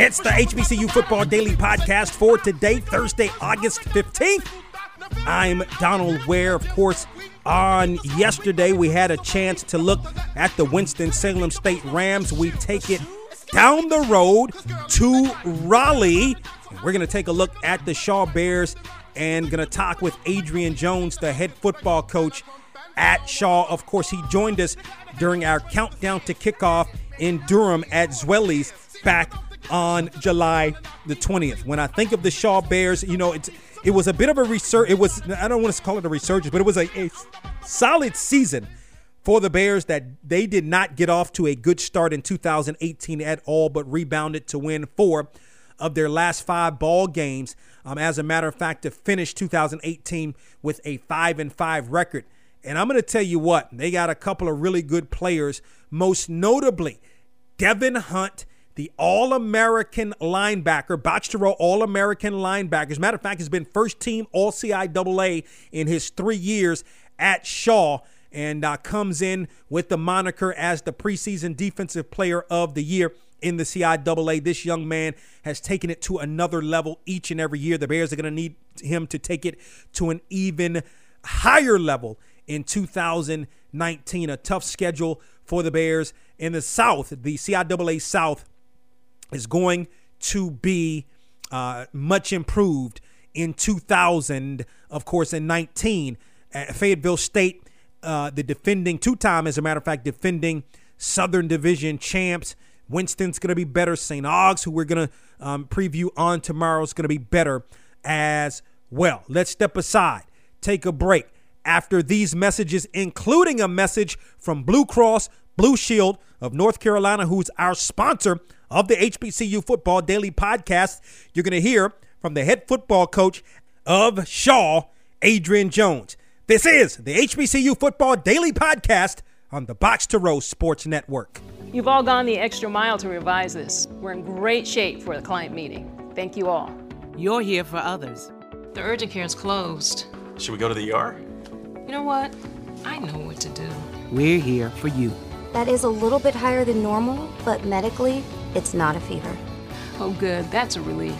It's the HBCU Football Daily Podcast for today, Thursday, August 15th. I'm Donald Ware. Of course, on yesterday, we had a chance to look at the Winston-Salem State Rams. We take it down the road to Raleigh. We're going to take a look at the Shaw Bears and going to talk with Adrian Jones, the head football coach at Shaw. Of course, he joined us during our countdown to kickoff in Durham at Zweli's back on July the 20th. When I think of the Shaw Bears, you know, it's it was a bit of a resurgence. It was I don't want to call it a resurgence, but it was a, a solid season for the Bears that they did not get off to a good start in 2018 at all, but rebounded to win four of their last five ball games. Um, as a matter of fact, to finish 2018 with a five and five record. And I'm going to tell you what, they got a couple of really good players, most notably Devin Hunt the All American linebacker, Box to Row All American linebacker. As a matter of fact, he's been first team All CIAA in his three years at Shaw and uh, comes in with the moniker as the preseason defensive player of the year in the CIAA. This young man has taken it to another level each and every year. The Bears are going to need him to take it to an even higher level in 2019. A tough schedule for the Bears in the South, the CIAA South is going to be uh, much improved in 2000, of course, in 19. At Fayetteville State, uh, the defending two time, as a matter of fact, defending Southern Division champs. Winston's going to be better. St. Aug's, who we're going to um, preview on tomorrow, is going to be better as well. Let's step aside, take a break. After these messages, including a message from Blue Cross Blue Shield of North Carolina, who's our sponsor of the HBCU Football Daily Podcast. You're going to hear from the head football coach of Shaw, Adrian Jones. This is the HBCU Football Daily Podcast on the Box to Row Sports Network. You've all gone the extra mile to revise this. We're in great shape for the client meeting. Thank you all. You're here for others. The urgent care is closed. Should we go to the ER? You know what? I know what to do. We're here for you. That is a little bit higher than normal, but medically, it's not a fever. Oh, good. That's a relief.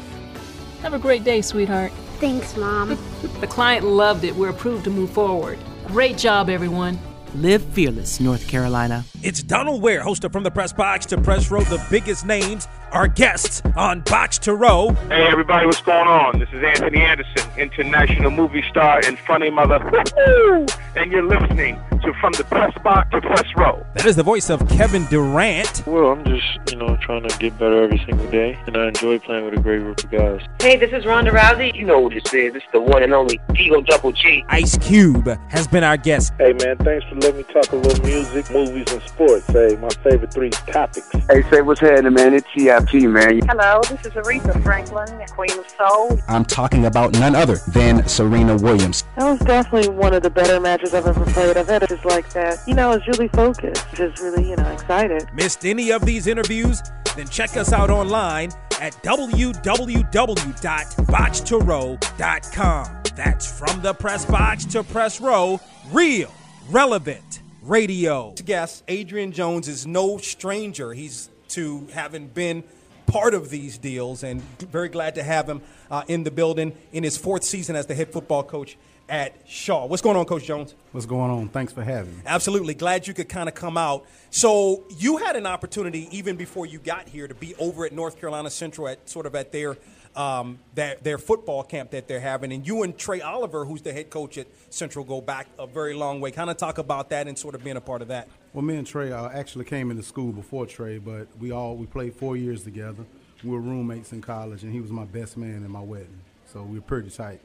Have a great day, sweetheart. Thanks, Mom. the client loved it. We're approved to move forward. Great job, everyone. Live fearless, North Carolina. It's Donald Ware, host of From the Press Box to Press Row. The biggest names are guests on Box to Row. Hey, everybody, what's going on? This is Anthony Anderson, international movie star and funny mother. and you're listening to From the Press Box to Press Row. That is the voice of Kevin Durant. Well, I'm just, you know, trying to get better every single day, and I enjoy playing with a great group of guys. Hey, this is Ronda Rousey. You know what this is. This is the one and only Eagle Double G. Ice Cube has been our guest. Hey, man, thanks for letting me talk a little music, movies, and sports. Hey, my favorite three topics. Hey, say what's happening, man. It's CIP, man. Hello, this is Aretha Franklin, Queen of Soul. I'm talking about none other than Serena Williams. That was definitely one of the better matches I've ever played. I've had just like that. You know, I was really focused, just really, you know, excited. Missed any of these interviews? Then check us out online at www.boxtorow.com. That's from the press box to press row, real, relevant radio. Guest Adrian Jones is no stranger. He's to having been part of these deals and very glad to have him uh, in the building in his fourth season as the head football coach at Shaw. What's going on, Coach Jones? What's going on? Thanks for having me. Absolutely. Glad you could kind of come out. So you had an opportunity even before you got here to be over at North Carolina Central at sort of at their um, their, their football camp that they're having. And you and Trey Oliver, who's the head coach at Central, go back a very long way. Kind of talk about that and sort of being a part of that. Well, me and Trey uh, actually came into school before Trey, but we all we played four years together. We were roommates in college, and he was my best man in my wedding. So we were pretty tight.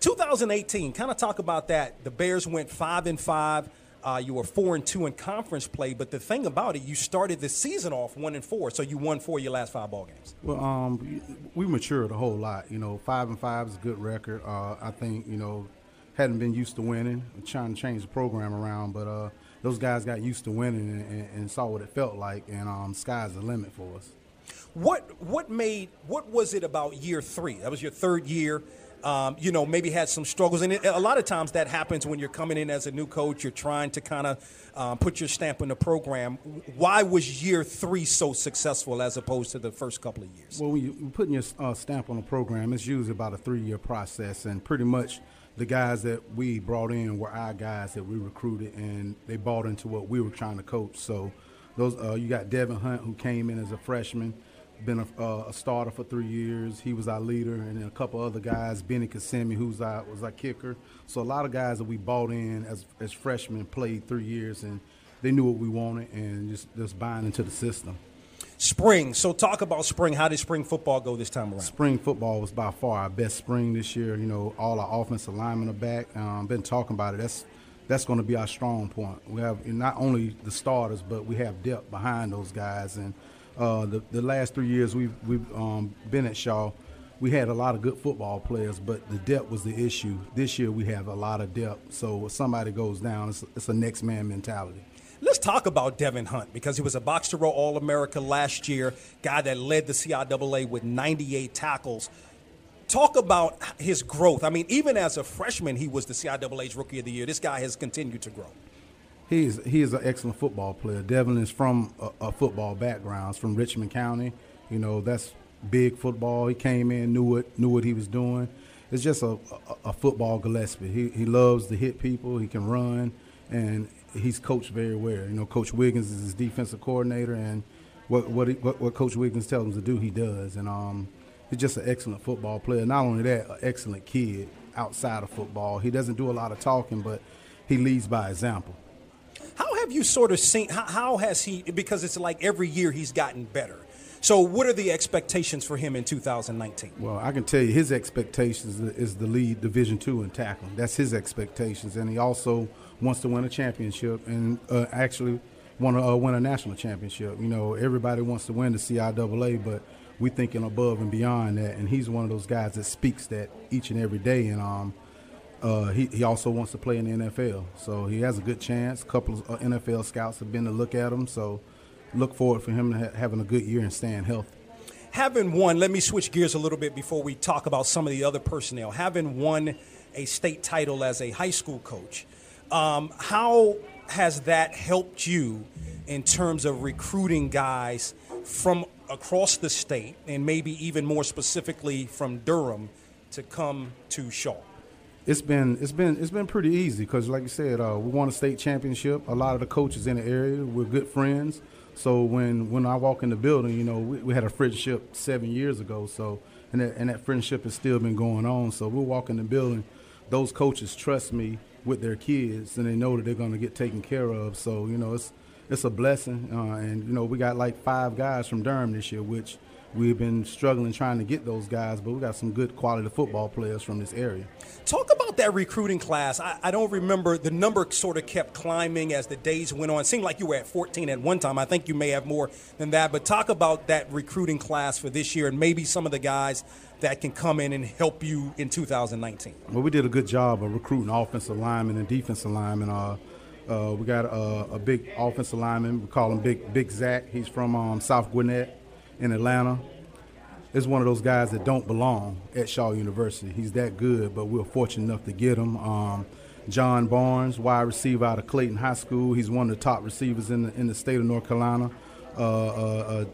2018, kind of talk about that. The Bears went five and five. Uh, you were four and two in conference play, but the thing about it, you started the season off one and four, so you won four of your last five ball games. Well, um, we matured a whole lot. You know, five and five is a good record. Uh, I think you know, hadn't been used to winning, trying to change the program around, but uh, those guys got used to winning and, and, and saw what it felt like, and um, sky's the limit for us. What what made what was it about year three? That was your third year um, you know, maybe had some struggles. And it, a lot of times that happens when you're coming in as a new coach. You're trying to kind of um, put your stamp in the program. Why was year three so successful as opposed to the first couple of years? Well, when you're putting your uh, stamp on a program, it's usually about a three-year process, and pretty much the guys that we brought in were our guys that we recruited, and they bought into what we were trying to coach. So, those uh, you got Devin Hunt who came in as a freshman been a, uh, a, starter for three years. He was our leader, and then a couple other guys. Benny Kasemi, who's our was our kicker. So a lot of guys that we bought in as as freshmen played three years, and they knew what we wanted, and just just buying into the system. Spring. So talk about spring. How did spring football go this time around? Spring football was by far our best spring this year. You know, all our offensive linemen are back. Um, been talking about it. That's that's going to be our strong point. We have not only the starters, but we have depth behind those guys and uh, the, the last three years we've, we've um, been at Shaw, we had a lot of good football players, but the depth was the issue. This year we have a lot of depth, so if somebody goes down, it's, it's a next man mentality. Let's talk about Devin Hunt because he was a box to row All America last year, guy that led the CIAA with 98 tackles. Talk about his growth. I mean, even as a freshman, he was the CIAA's Rookie of the Year. This guy has continued to grow. He is he is an excellent football player. Devlin is from a, a, football background. He's from Richmond County. You know that's big football. He came in, knew what knew what he was doing. It's just a, a, a football Gillespie. He he loves to hit people. He can run, and he's coached very well. You know, Coach Wiggins is his defensive coordinator, and what what, he, what, what Coach Wiggins tells him to do, he does. And um, he's just an excellent football player. Not only that, an excellent kid outside of football. He doesn't do a lot of talking, but he leads by example. How have you sort of seen, how, how has he, because it's like every year he's gotten better. So, what are the expectations for him in 2019? Well, I can tell you his expectations is the lead Division two in tackling. That's his expectations, and he also wants to win a championship and uh, actually want to uh, win a national championship. You know, everybody wants to win the CIAA, but we're thinking above and beyond that. And he's one of those guys that speaks that each and every day. And um, uh, he, he also wants to play in the NFL, so he has a good chance. A couple of uh, NFL scouts have been to look at him, so look forward for him ha- having a good year and staying healthy. Having won, let me switch gears a little bit before we talk about some of the other personnel. Having won a state title as a high school coach, um, how has that helped you in terms of recruiting guys from across the state and maybe even more specifically from Durham to come to Shaw? It's been it's been it's been pretty easy because, like you said, uh, we won a state championship. A lot of the coaches in the area we're good friends. So when when I walk in the building, you know, we, we had a friendship seven years ago. So and that, and that friendship has still been going on. So we walk in the building, those coaches trust me with their kids, and they know that they're going to get taken care of. So you know, it's it's a blessing. Uh, and you know, we got like five guys from Durham this year, which We've been struggling trying to get those guys, but we got some good quality football players from this area. Talk about that recruiting class. I, I, don't remember the number sort of kept climbing as the days went on. It seemed like you were at 14 at one time. I think you may have more than that, but talk about that recruiting class for this year and maybe some of the guys that can come in and help you in 2019. Well, we did a good job of recruiting offensive linemen and defensive linemen. Uh, uh, we got a, a, big offensive lineman. We call him Big Big Zach. He's from um, South Gwinnett in Atlanta is one of those guys that don't belong at Shaw University. He's that good, but we are fortunate enough to get him. Um, John Barnes, wide receiver out of Clayton High School. He's one of the top receivers in the, in the state of North Carolina. Uh, uh, uh,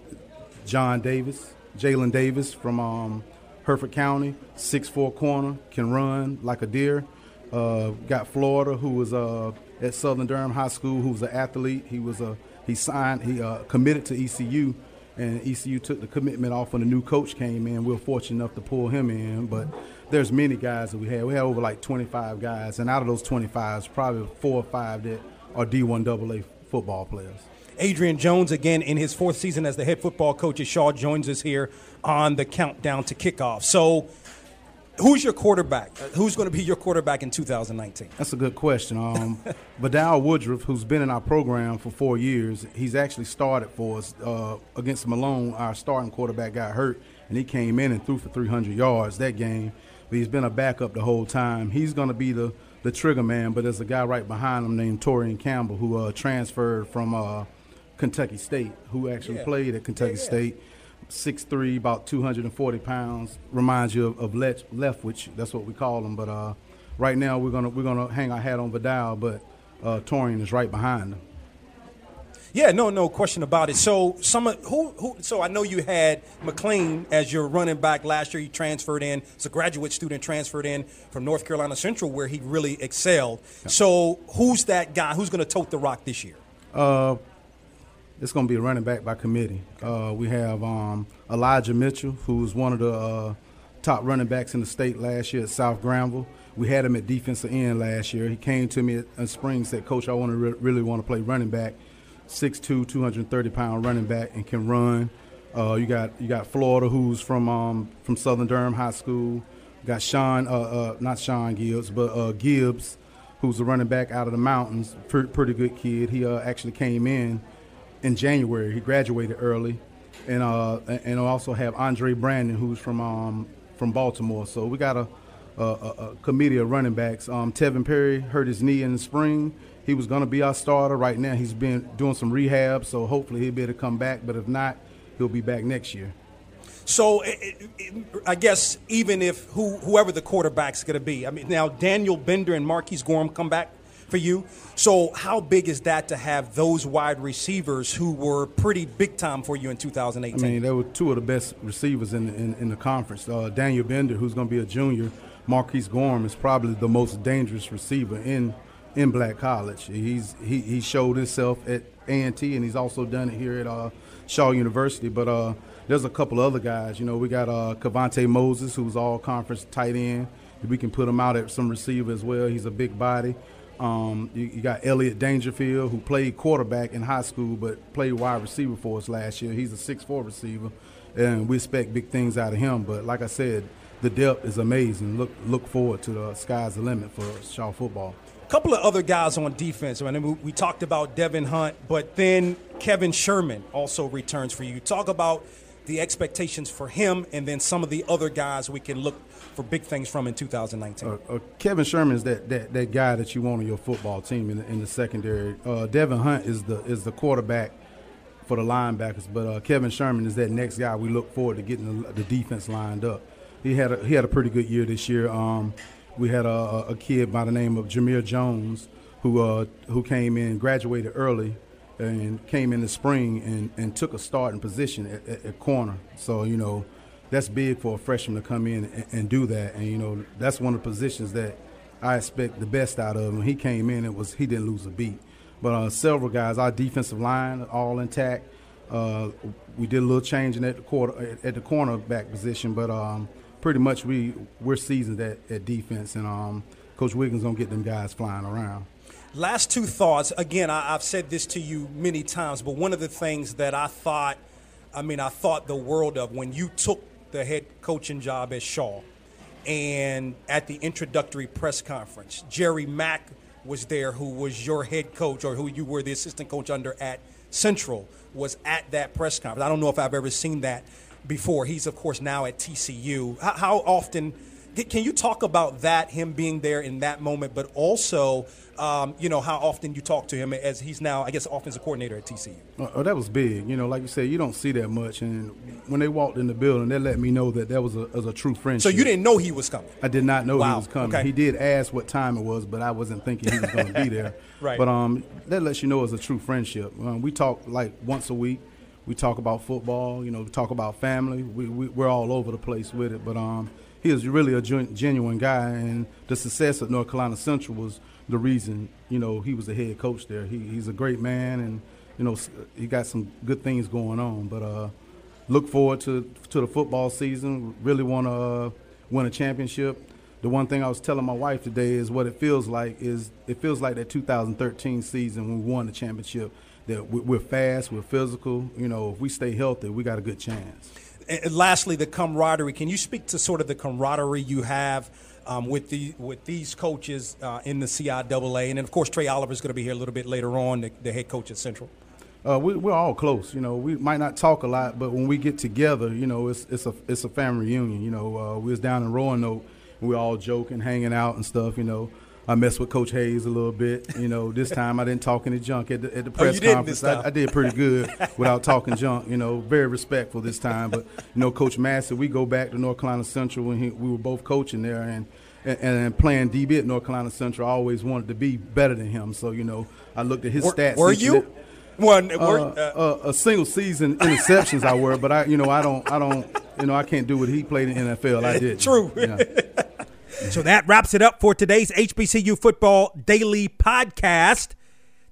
John Davis, Jalen Davis from um, Hertford County, six four corner, can run like a deer. Uh, got Florida, who was uh, at Southern Durham High School, who was an athlete. He was a he signed, he uh, committed to ECU and ECU took the commitment off when the new coach came in. We were fortunate enough to pull him in, but there's many guys that we had. We had over like 25 guys, and out of those 25, probably four or five that are D1 AA football players. Adrian Jones, again in his fourth season as the head football coach at Shaw, joins us here on the countdown to kickoff. So, Who's your quarterback? Who's going to be your quarterback in 2019? That's a good question. Um, Vidal Woodruff, who's been in our program for four years, he's actually started for us uh, against Malone. Our starting quarterback got hurt, and he came in and threw for 300 yards that game. But he's been a backup the whole time. He's going to be the the trigger man. But there's a guy right behind him named Torian Campbell who uh, transferred from uh, Kentucky State, who actually yeah. played at Kentucky yeah, yeah. State 6'3", about 240 pounds. Reminds you of, of Lech, Leftwich. That's what we call him. But uh, right now we're gonna we're gonna hang our hat on Vidal, but uh, Torian is right behind him. Yeah, no, no question about it. So, some who, who? So, I know you had McLean as your running back last year. He transferred in. It's a graduate student transferred in from North Carolina Central, where he really excelled. So, who's that guy? Who's going to tote the rock this year? Uh, it's going to be running back by committee. Uh, we have um, Elijah Mitchell, who's one of the uh, top running backs in the state last year at South Granville. We had him at defensive end last year. He came to me in spring said, "Coach, I want to re- really want to play running back. 6'2", 230 pound running back, and can run." Uh, you got you got Florida, who's from um, from Southern Durham High School. You got Sean, uh, uh, not Sean Gibbs, but uh, Gibbs, who's a running back out of the mountains. Pretty, good kid. He actually came in in January. He graduated early, and uh, and also have Andre Brandon, who's from um, from Baltimore. So we got a, a, a, committee of running backs. Um, Tevin Perry hurt his knee in the spring. He was going to be our starter. Right now, he's been doing some rehab, so hopefully he'll be able to come back. But if not, he'll be back next year. So, it, it, I guess even if who, whoever the quarterback's going to be, I mean, now Daniel Bender and Marquise Gorham come back for you. So, how big is that to have those wide receivers who were pretty big time for you in 2018? I mean, they were two of the best receivers in in, in the conference. Uh, Daniel Bender, who's going to be a junior, Marquise Gorham is probably the most dangerous receiver in in Black College. He's he, he showed himself at A and T, and he's also done it here at uh, Shaw University. But uh, there's a couple other guys. You know, we got uh, Cavante Moses, who's all conference tight end. We can put him out at some receiver as well. He's a big body. Um, you, you got Elliot Dangerfield, who played quarterback in high school, but played wide receiver for us last year. He's a 6'4 receiver, and we expect big things out of him. But like I said, the depth is amazing. Look look forward to the sky's the limit for Shaw football. A couple of other guys on defense. I mean, we talked about Devin Hunt, but then Kevin Sherman also returns for you. Talk about the expectations for him, and then some of the other guys we can look for big things from in 2019. Uh, uh, Kevin Sherman is that, that, that guy that you want on your football team in the, in the secondary. Uh, Devin Hunt is the is the quarterback for the linebackers, but uh, Kevin Sherman is that next guy we look forward to getting the, the defense lined up. He had a, he had a pretty good year this year. Um, we had a, a kid by the name of Jameer Jones who uh, who came in, graduated early, and came in the spring and, and took a starting position at, at, at corner. So you know that's big for a freshman to come in and, and do that. And you know that's one of the positions that I expect the best out of him. When he came in, it was he didn't lose a beat. But uh, several guys, our defensive line all intact. Uh, we did a little changing at the quarter at the cornerback position, but um, pretty much we we're seasoned at, at defense, and um, Coach Wiggins gonna get them guys flying around. Last two thoughts. Again, I, I've said this to you many times, but one of the things that I thought, I mean, I thought the world of when you took the head coaching job at Shaw, and at the introductory press conference, Jerry Mack was there, who was your head coach or who you were the assistant coach under at Central, was at that press conference. I don't know if I've ever seen that before. He's of course now at TCU. How, how often? Can you talk about that, him being there in that moment, but also, um, you know, how often you talk to him as he's now, I guess, offensive coordinator at TCU? Uh, Oh, that was big. You know, like you said, you don't see that much. And when they walked in the building, they let me know that that was a, was a true friendship. So you didn't know he was coming? I did not know he was coming. okay. He did ask what time it was, but I wasn't thinking he was going to be there. Right. But um, that lets you know it's a true friendship. Um, we talk like once a week. We talk about football. You know, we talk about family. We, we we're all over the place with it. But um, he is really a gen- genuine guy, and the success of North Carolina Central was the reason. You know, he was the head coach there. He, he's a great man, and you know, he got some good things going on. But uh, look forward to to the football season. Really want to uh, win a championship. The one thing I was telling my wife today is what it feels like is it feels like that 2013 season when we won the championship. That we're fast, we're physical. You know, if we stay healthy, we got a good chance. And lastly, the camaraderie. Can you speak to sort of the camaraderie you have um, with the with these coaches uh, in the CIAA, and then of course Trey Oliver is going to be here a little bit later on, the, the head coach at Central. Uh, we, we're all close. You know, we might not talk a lot, but when we get together, you know, it's it's a it's a family reunion. You know, uh, we was down in Roanoke, we all joking, hanging out and stuff. You know, I messed with Coach Hayes a little bit. You know, this time I didn't talk any junk at the, at the Oh, press didn't conference. I, I did pretty good without talking junk. You know, very respectful this time. But you know, Coach Massey, we go back to North Carolina Central when he, we were both coaching there and. And, and playing DB at North Carolina Central, I always wanted to be better than him. So you know, I looked at his Were- stats. were you? One, uh, were- uh, a single season interceptions I were, but I, you know, I don't, I don't, you know, I can't do what he played in NFL. I did. True. Yeah. So that wraps it up for today's HBCU Football Daily Podcast.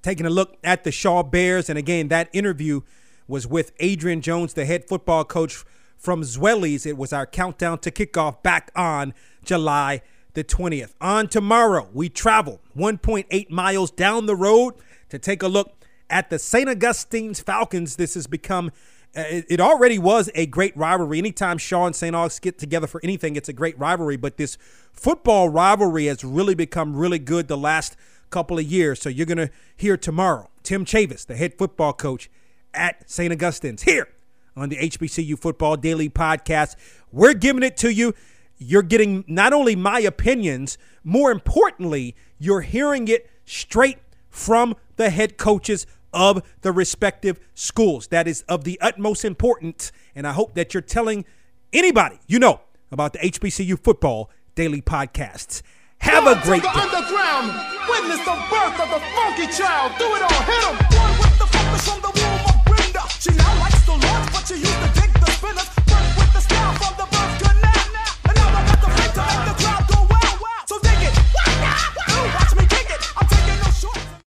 Taking a look at the Shaw Bears. And again, that interview was with Adrian Jones, the head football coach from Zweli's. It was our countdown to kickoff back on July the 20th. On tomorrow, we travel 1.8 miles down the road to take a look at the St. Augustine's Falcons. This has become it it already was a great rivalry. Anytime Shaw and St. August get together for anything, it's a great rivalry. But this football rivalry has really become really good the last couple of years. So you're going to hear tomorrow Tim Chavis, the head football coach at St. Augustine's, here on the HBCU Football Daily Podcast. We're giving it to you. You're getting not only my opinions, more importantly, you're hearing it straight from the head coaches of the respective schools. That is of the utmost importance. And I hope that you're telling anybody you know about the HBCU football daily podcasts. Have a great the day. underground, witness the birth of the funky child. Do it all, hit him. With the focus the womb of Brenda. She now likes the but she used to dig the spinners. With the style from the birth canal. And now I got the to make the crowd.